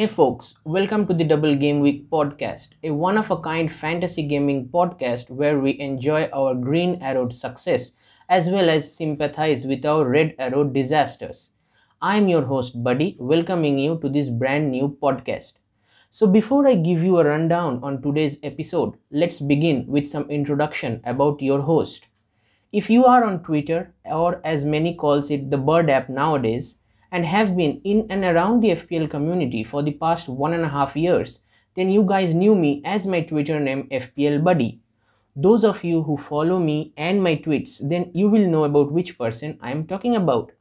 Hey folks, welcome to the Double Game Week podcast, a one of a kind fantasy gaming podcast where we enjoy our green arrowed success as well as sympathize with our red arrowed disasters. I'm your host Buddy, welcoming you to this brand new podcast. So before I give you a rundown on today's episode, let's begin with some introduction about your host. If you are on Twitter, or as many calls it the Bird app nowadays, and have been in and around the FPL community for the past one and a half years, then you guys knew me as my Twitter name FPL Buddy. Those of you who follow me and my tweets, then you will know about which person I am talking about.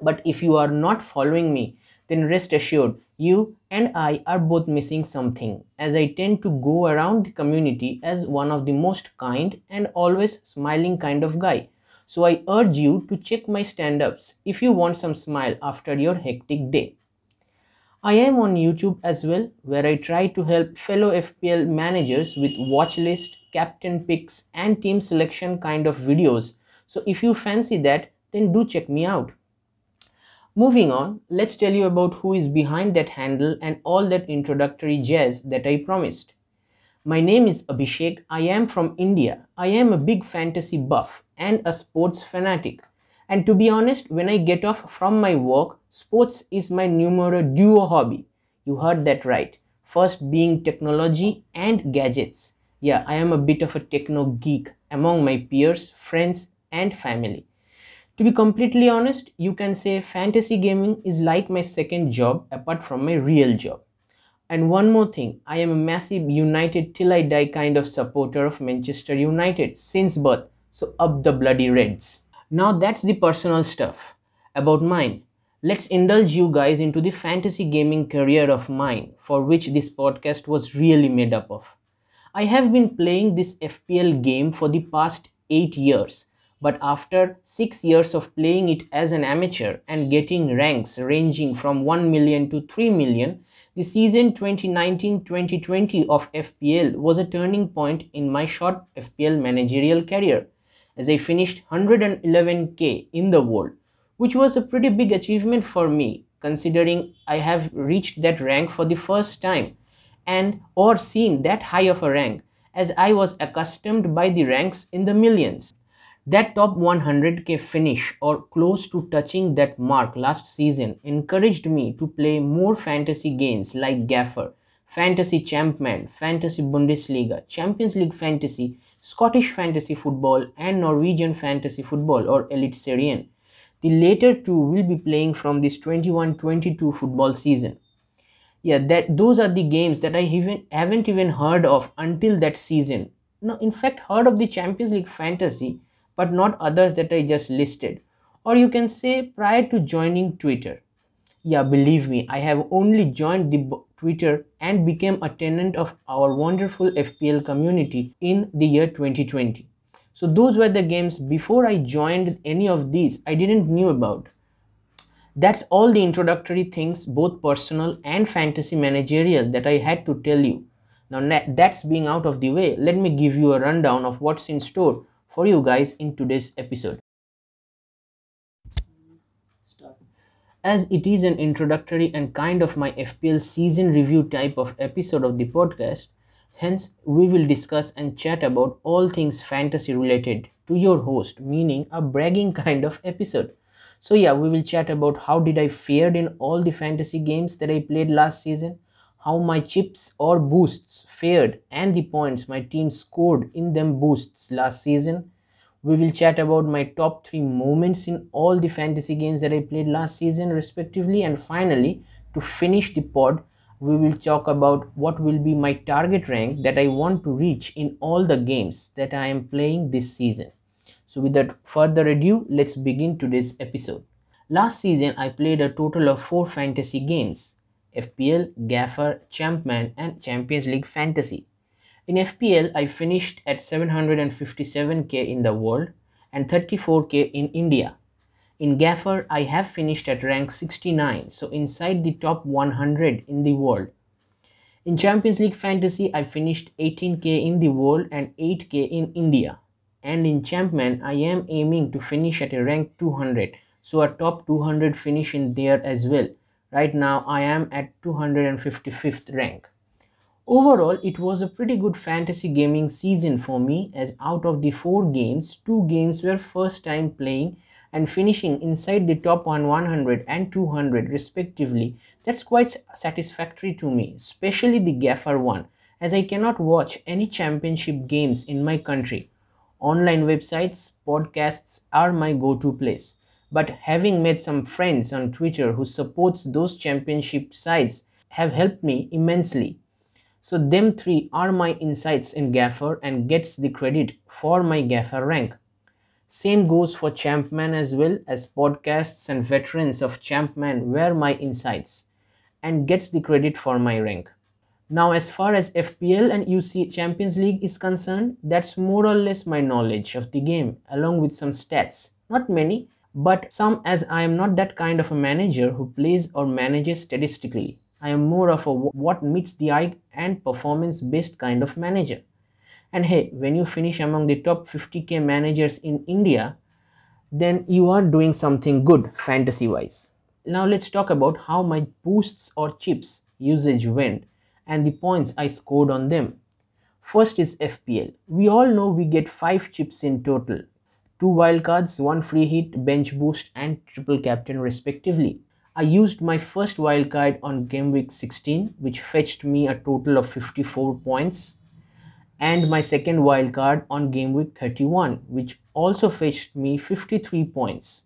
But if you are not following me, then rest assured you and I are both missing something as I tend to go around the community as one of the most kind and always smiling kind of guy. So I urge you to check my stand ups if you want some smile after your hectic day. I am on YouTube as well, where I try to help fellow FPL managers with watch list, captain picks, and team selection kind of videos. So if you fancy that, then do check me out. Moving on, let's tell you about who is behind that handle and all that introductory jazz that I promised. My name is Abhishek. I am from India. I am a big fantasy buff and a sports fanatic. And to be honest, when I get off from my work, sports is my numero duo hobby. You heard that right. First being technology and gadgets. Yeah, I am a bit of a techno geek among my peers, friends, and family. To be completely honest, you can say fantasy gaming is like my second job apart from my real job. And one more thing, I am a massive United till I die kind of supporter of Manchester United since birth. So up the bloody Reds. Now that's the personal stuff. About mine, let's indulge you guys into the fantasy gaming career of mine for which this podcast was really made up of. I have been playing this FPL game for the past 8 years but after 6 years of playing it as an amateur and getting ranks ranging from 1 million to 3 million, the season 2019-2020 of FPL was a turning point in my short FPL managerial career as I finished 111k in the world, which was a pretty big achievement for me considering I have reached that rank for the first time and or seen that high of a rank as I was accustomed by the ranks in the millions. That top 100k finish or close to touching that mark last season encouraged me to play more fantasy games like Gaffr, Fantasy Champman, Fantasy Bundesliga, Champions League Fantasy, Scottish Fantasy Football and Norwegian Fantasy Football or Eliteserien. The later two will be playing from this 21-22 football season. Yeah, that those are the games that I even haven't even heard of until that season. No, in fact, heard of the Champions League Fantasy but not others that I just listed. Or you can say prior to joining Twitter. Yeah, believe me, I have only joined the Twitter and became a tenant of our wonderful FPL community in the year 2020. So those were the games before I joined any of these I didn't knew about. That's all the introductory things, both personal and fantasy managerial, that I had to tell you. Now that's being out of the way, let me give you a rundown of what's in store for you guys in today's episode. As it is an introductory and kind of my FPL season review type of episode of the podcast, hence we will discuss and chat about all things fantasy related to your host, meaning a bragging kind of episode. So yeah, we will chat about how did I fared in all the fantasy games that I played last season, how my chips or boosts fared and the points my team scored in them boosts last season. We will chat about my top 3 moments in all the fantasy games that I played last season respectively and finally to finish the pod we will talk about what will be my target rank that I want to reach in all the games that I am playing this season. So without further ado, let's begin today's episode. Last season I played a total of 4 fantasy games FPL, Gaffr, Champman, and Champions League Fantasy. In FPL, I finished at 757k in the world and 34k in India. In Gaffr, I have finished at rank 69, so inside the top 100 in the world. In Champions League Fantasy, I finished 18k in the world and 8k in India. And in Champman, I am aiming to finish at a rank 200, so a top 200 finish in there as well Right now I am at 255th rank. Overall, it was a pretty good fantasy gaming season for me as out of the 4 games, 2 games were first time playing and finishing inside the top 100 and 200 respectively. That's quite satisfactory to me, especially the Gaffr one as I cannot watch any championship games in my country. Online websites, podcasts are my go-to place. But having met some friends on Twitter who supports those championship sites have helped me immensely so them three are my insights in Gaffr and gets the credit for my Gaffr rank. Same goes for Champman as well as podcasts and veterans of Champman were my insights and gets the credit for my rank. Now as far as FPL and UC Champions League is concerned, that's more or less my knowledge of the game along with some stats. Not many, but some as I am not that kind of a manager who plays or manages statistically. I am more of a what meets the eye and performance based kind of manager. And hey, when you finish among the top 50k managers in India, then you are doing something good fantasy wise. Now let's talk about how my boosts or chips usage went and the points I scored on them. First is FPL. We all know we get 5 chips in total. 2 wildcards, 1 free hit, bench boost and triple captain respectively. I used my first wildcard on game week 16 which fetched me a total of 54 points and my second wildcard on game week 31 which also fetched me 53 points.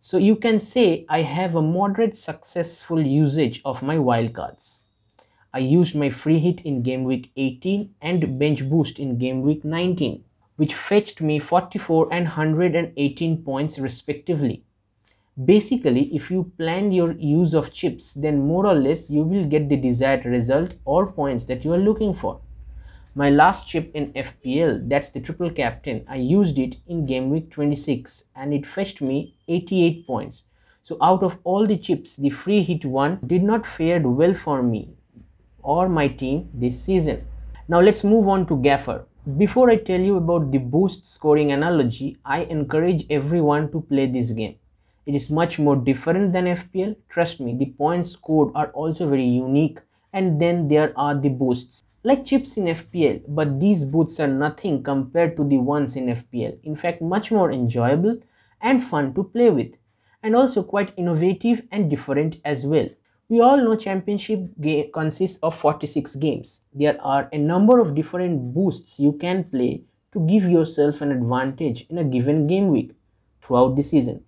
So you can say I have a moderate successful usage of my wildcards. I used my free hit in game week 18 and bench boost in game week 19 which fetched me 44 and 118 points respectively. Basically, if you plan your use of chips, then more or less you will get the desired result or points that you are looking for. My last chip in FPL, that's the triple captain, I used it in game week 26 and it fetched me 88 points. So out of all the chips, the free hit one did not fared well for me or my team this season. Now let's move on to Gaffr. Before I tell you about the boost scoring analogy, I encourage everyone to play this game. It is much more different than FPL. Trust me, the points scored are also very unique. And then there are the boosts. Like chips in FPL, but these boosts are nothing compared to the ones in FPL. In fact, much more enjoyable and fun to play with. And also quite innovative and different as well. We all know championship game consists of 46 games. There are a number of different boosts you can play to give yourself an advantage in a given game week throughout the season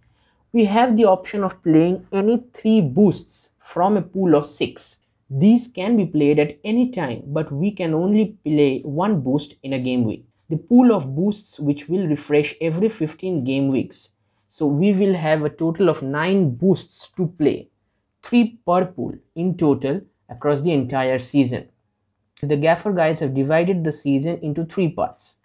we have the option of playing any three boosts from a pool of six. These can be played at any time, but we can only play one boost in a game week. The pool of boosts which will refresh every 15 game weeks. So we will have a total of 9 boosts to play, 3 per pool in total across the entire season. The Gaffr guys have divided the season into 3 parts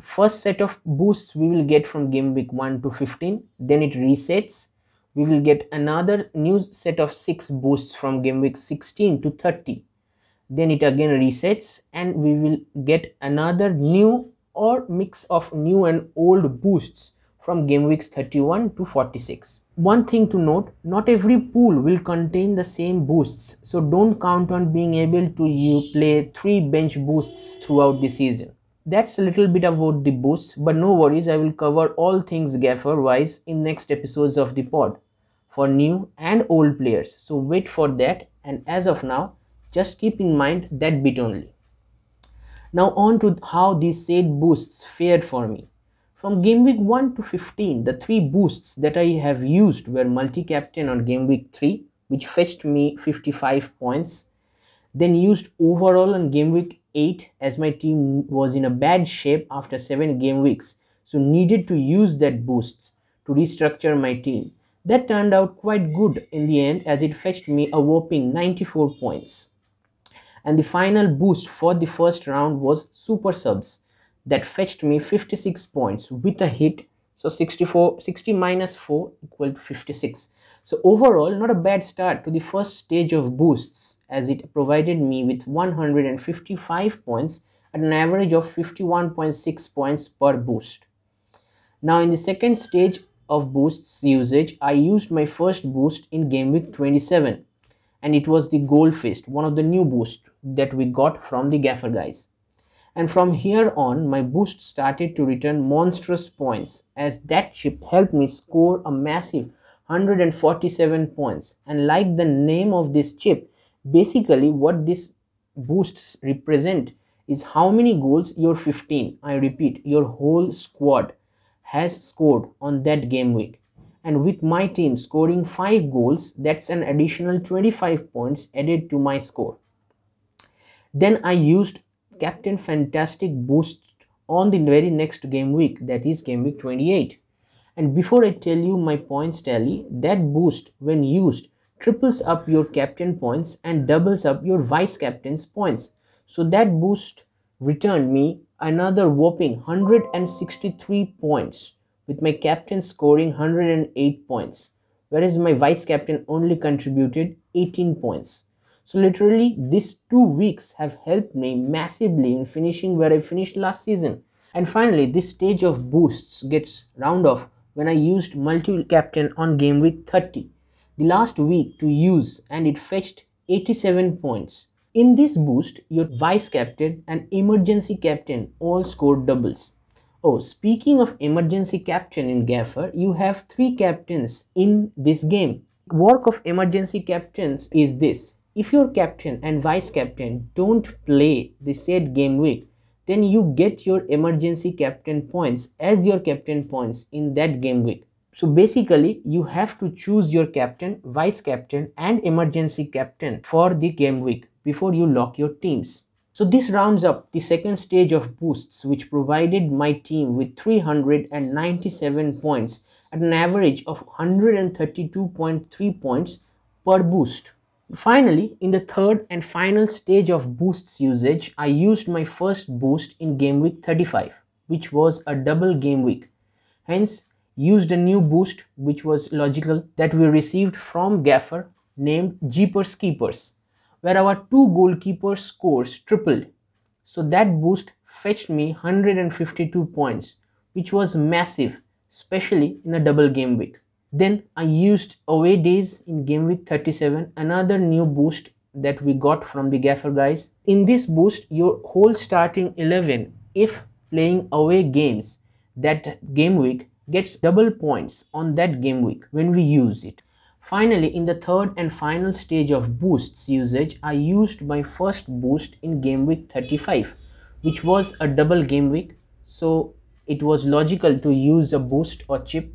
first set of boosts we will get from game week 1 to 15 then it resets. We will get another new set of 6 boosts from game week 16 to 30 then it again resets and we will get another new or mix of new and old boosts from game weeks 31 to 46 one thing to note not every pool will contain the same boosts so don't count on being able to you play three bench boosts throughout the season that's a little bit about the boosts but no worries i will cover all things Gaffr wise in next episodes of the pod for new and old players. So wait for that and as of now just keep in mind that bit only. Now on to how these said boosts fared for me. From game week 1 to 15 the three boosts that i have used were multi-captain on game week 3 which fetched me 55 points then used overall on game week 8 as my team was in a bad shape after 7 game weeks so needed to use that boost to restructure my team. That turned out quite good in the end as it fetched me a whopping 94 points. And the final boost for the first round was super subs that fetched me 56 points with a hit so 64 60 minus 4 equal to 56 so overall, not a bad start to the first stage of boosts as it provided me with 155 points at an average of 51.6 points per boost. Now in the second stage of boosts usage, I used my first boost in game week 27 and it was the Goal Fest, one of the new boosts that we got from the Gaffr guys. And from here on, my boost started to return monstrous points as that chip helped me score a massive 147 points. And like the name of this chip, basically what this boosts represent is how many goals your 15, I repeat, your whole squad has scored on that game week. And with my team scoring 5 goals that's an additional 25 points added to my score. Then i used captain fantastic boost on the very next game week that is game week 28 and before i tell you my points tally that boost when used triples up your captain points and doubles up your vice captain's points so that boost returned me another whopping 163 points with my captain scoring 108 points, whereas my vice captain only contributed 18 points. So literally these two weeks have helped me massively in finishing where I finished last season. And finally, this stage of boosts gets round off when I used multi-captain on game week 30, the last week to use and it fetched 87 points. In this boost, your vice captain and emergency captain all scored doubles. Oh, speaking of emergency captain in Gaffr, you have three captains in this game. Work of emergency captains is this. If your captain and vice captain don't play the said game week, then you get your emergency captain points as your captain points in that game week. So basically, you have to choose your captain, vice captain and emergency captain for the game week before you lock your teams. So this rounds up the second stage of boosts which provided my team with 397 points at an average of 132.3 points per boost. Finally, in the third and final stage of boosts usage, I used my first boost in game week 35, which was a double game week. Hence, used a new boost which was logical that we received from Gaffr named Jeepers Keepers where our two goalkeeper scores tripled. So that boost fetched me 152 points, which was massive, especially in a double game week. Then I used away days in game week 37, another new boost that we got from the Gaffr guys. In this boost, your whole starting 11, if playing away games that game week, gets double points on that game week when we use it. Finally, in the third and final stage of boosts usage, I used my first boost in game week 35, which was a double game week. So it was logical to use a boost or chip.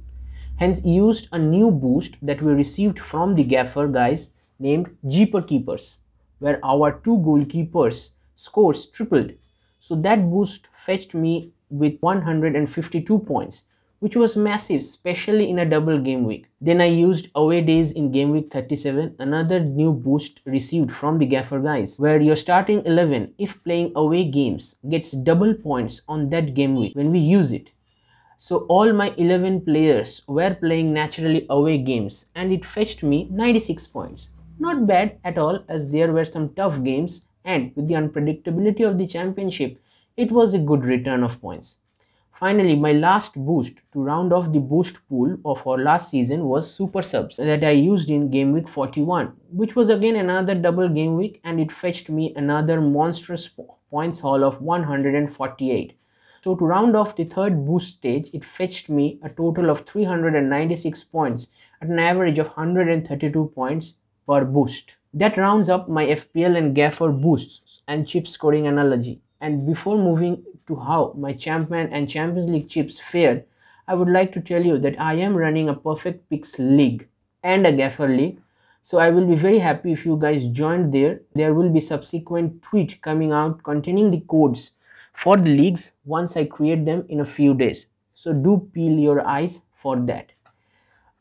Hence used a new boost that we received from the Gaffr guys named Jeeper Keepers, where our two goalkeepers scores tripled. So that boost fetched me with 152 points which was massive, especially in a double game week. Then I used away days in game week 37, another new boost received from the Gaffr guys, where your starting 11, if playing away games, gets double points on that game week when we use it. So all my 11 players were playing naturally away games and it fetched me 96 points. Not bad at all as there were some tough games and with the unpredictability of the championship, it was a good return of points. Finally, my last boost to round off the boost pool of our last season was Super Subs that I used in game week 41, which was again another double game week and it fetched me another monstrous points haul of 148. So to round off the third boost stage, it fetched me a total of 396 points at an average of 132 points per boost. That rounds up my FPL and Gaffr boosts and chip scoring analogy. And before moving to how my Champman and Champions League chips fared, I would like to tell you that I am running a Perfect Picks League and a Gaffr League. So I will be very happy if you guys joined there. There will be subsequent tweet coming out containing the codes for the leagues once I create them in a few days. So do peel your eyes for that.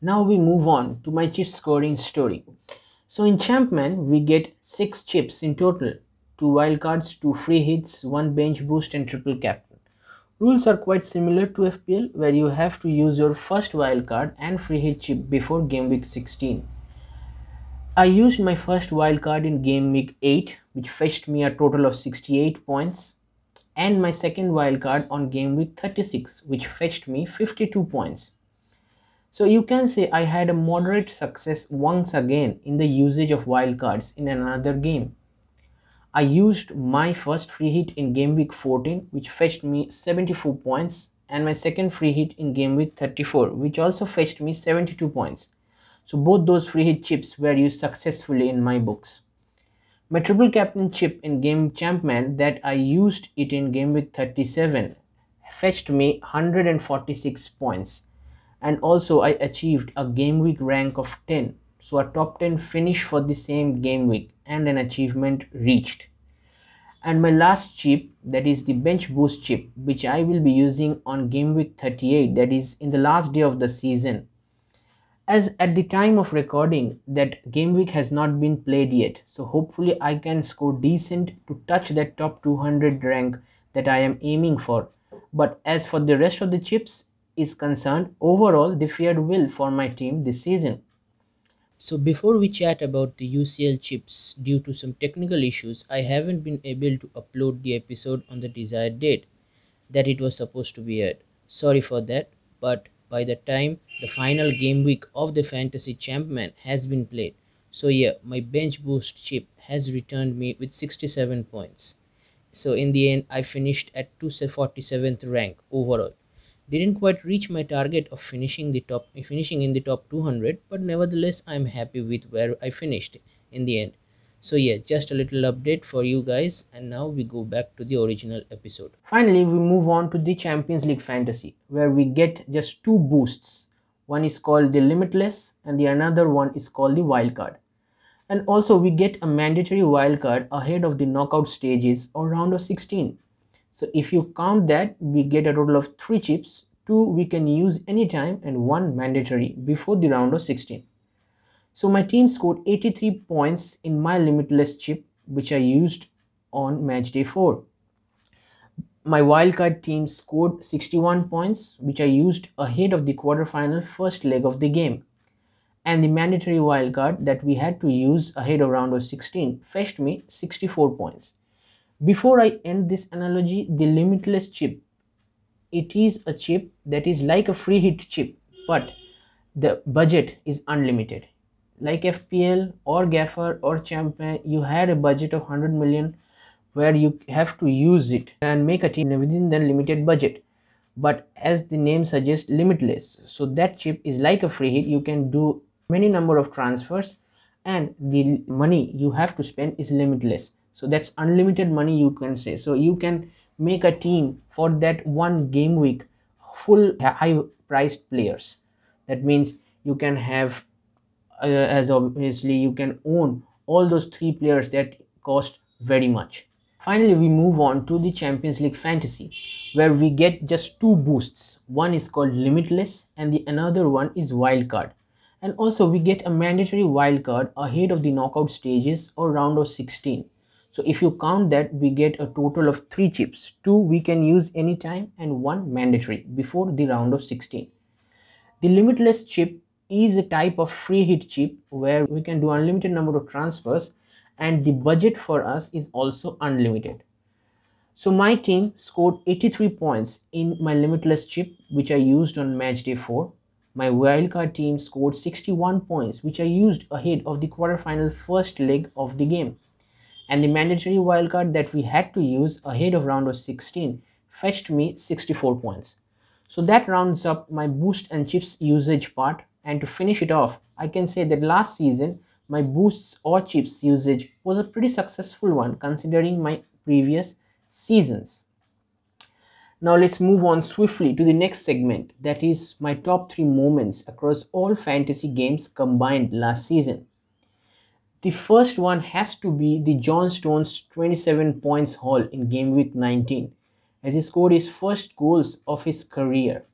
Now we move on to my chip scoring story. So in Champman, we get 6 chips in total 2 wildcards, 2 free hits, 1 bench boost and triple captain. Rules are quite similar to FPL where you have to use your first wildcard and free hit chip before game week 16. I used my first wildcard in game week 8 which fetched me a total of 68 points and my second wildcard on game week 36 which fetched me 52 points. So you can say I had a moderate success once again in the usage of wildcards in another game. I used my first free hit in game week 14 which fetched me 74 points and my second free hit in game week 34 which also fetched me 72 points. So both those free hit chips were used successfully in my books. My triple captain chip in game champman that I used it in game week 37 fetched me 146 points. And also I achieved a game week rank of 10 so a top 10 finish for the same game week and an achievement reached. And my last chip that is the bench boost chip which I will be using on game week 38 that is in the last day of the season as at the time of recording that game week has not been played yet so hopefully I can score decent to touch that top 200 rank that I am aiming for but as for the rest of the chips is concerned, overall they fared well for my team this season. So before we chat about the UCL chips, due to some technical issues, I haven't been able to upload the episode on the desired date that it was supposed to be aired. Sorry for that, but by the time the final game week of the Fantasy Champman has been played, so yeah, my bench boost chip has returned me with 67 points. So in the end, I finished at 247th rank overall. Didn't quite reach my target of finishing the top finishing in the top 200 but nevertheless i'm happy with where i finished in the end so yeah just a little update for you guys and now we go back to the original episode. Finally we move on to the champions league fantasy where we get just two boosts. One is called the limitless and the another one is called the wildcard and also we get a mandatory wildcard ahead of the knockout stages or round of 16 so if you count that, we get a total of 3 chips, 2 we can use anytime and 1 mandatory before the round of 16. So my team scored 83 points in my limitless chip which I used on match day 4. My wildcard team scored 61 points which I used ahead of the quarterfinal first leg of the game. And the mandatory wildcard that we had to use ahead of round of 16 fetched me 64 points. Before I end this analogy, the limitless chip, it is a chip that is like a free hit chip, but the budget is unlimited. Like FPL or Gaffr or Champman, you had a budget of 100 million where you have to use it and make a team within the limited budget. But as the name suggests, limitless. So that chip is like a free hit. You can do many number of transfers and the money you have to spend is limitless so that's unlimited money you can say so you can make a team for that one game week full high priced players that means you can have uh, as obviously you can own all those three players that cost very much finally we move on to the champions league fantasy where we get just two boosts one is called limitless and the another one is wildcard and also we get a mandatory wildcard ahead of the knockout stages or round of 16 so if you count that, we get a total of three chips. Two we can use anytime and one mandatory before the round of 16. The limitless chip is a type of free hit chip where we can do unlimited number of transfers and the budget for us is also unlimited. So my team scored 83 points in my limitless chip which I used on match day 4. My wildcard team scored 61 points which I used ahead of the quarterfinal first leg of the game and the mandatory wildcard that we had to use ahead of round of 16 fetched me 64 points. So that rounds up my boost and chips usage part and to finish it off I can say that last season my boosts or chips usage was a pretty successful one considering my previous seasons. Now let's move on swiftly to the next segment that is my top 3 moments across all fantasy games combined last season. The first one has to be the John Stones 27 points haul in game week 19 as he scored his first goals of his career.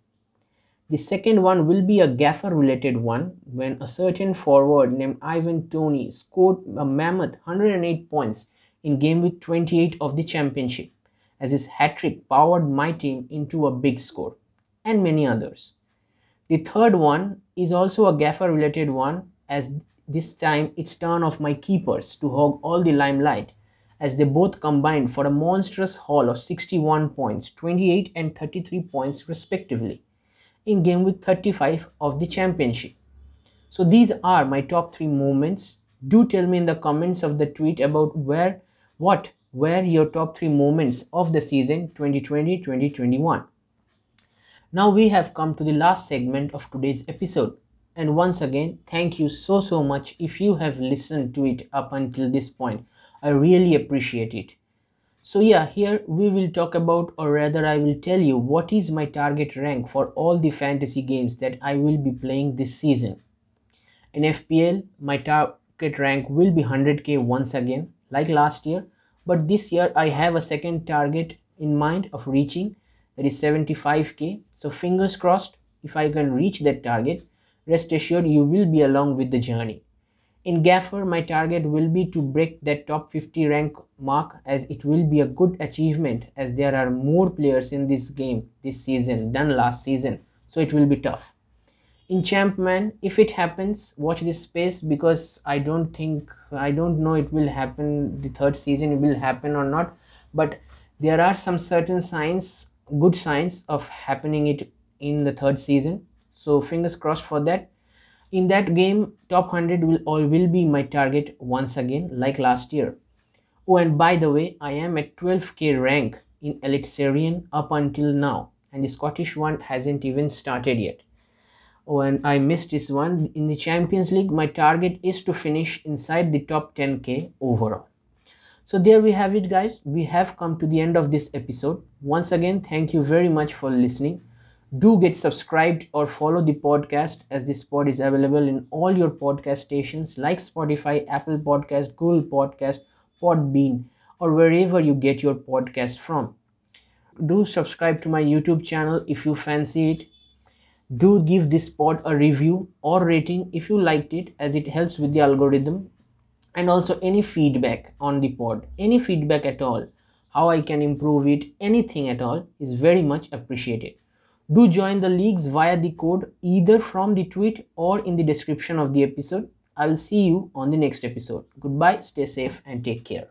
The second one will be a Gaffr related one when a certain forward named Ivan Toney scored a mammoth 108 points in game week 28 of the championship as his hat trick powered my team into a big score and many others. The third one is also a Gaffr related one as this time it's turn of my keepers to hog all the limelight as they both combined for a monstrous haul of 61 points, 28 and 33 points respectively. In game week 35 of the championship. So these are my top 3 moments. Do tell me in the comments of the tweet about where what were your top 3 moments of the season 2020-2021. Now we have come to the last segment of today's episode. And once again, thank you so so much if you have listened to it up until this point. I really appreciate it. So yeah, here we will talk about or rather I will tell you what is my target rank for all the fantasy games that I will be playing this season. In FPL, my target rank will be 100k once again like last year, but this year I have a second target in mind of reaching that is 75k. So fingers crossed if I can reach that target, rest assured you will be along with the journey. In Gaffr, my target will be to break that top 50 rank mark as it will be a good achievement as there are more players in this game this season than last season. So it will be tough. In Champman, if it happens, watch this space because I don't think, I don't know it will happen, the third season will happen or not. But there are some certain signs, good signs of happening it in the third season. So fingers crossed for that in that game, top 100 will all will be my target once again, like last year. Oh, and by the way, I am at 12k rank in Eliteserien up until now, and the Scottish one hasn't even started yet. Oh, and I missed this one. In the Champions League, my target is to finish inside the top 10k overall. So there we have it, guys. We have come to the end of this episode. Once again, thank you very much for listening do get subscribed or follow the podcast as this pod is available in all your podcast stations like spotify apple podcast google podcast podbean or wherever you get your podcast from. Do subscribe to my youtube channel if you fancy it. Do give this pod a review or rating if you liked it as it helps with the algorithm and also any feedback on the pod. Any feedback at all how i can improve it anything at all is very much appreciated do join the leagues via the code either from the tweet or in the description of the episode. I will see you on the next episode. Goodbye, stay safe, and take care.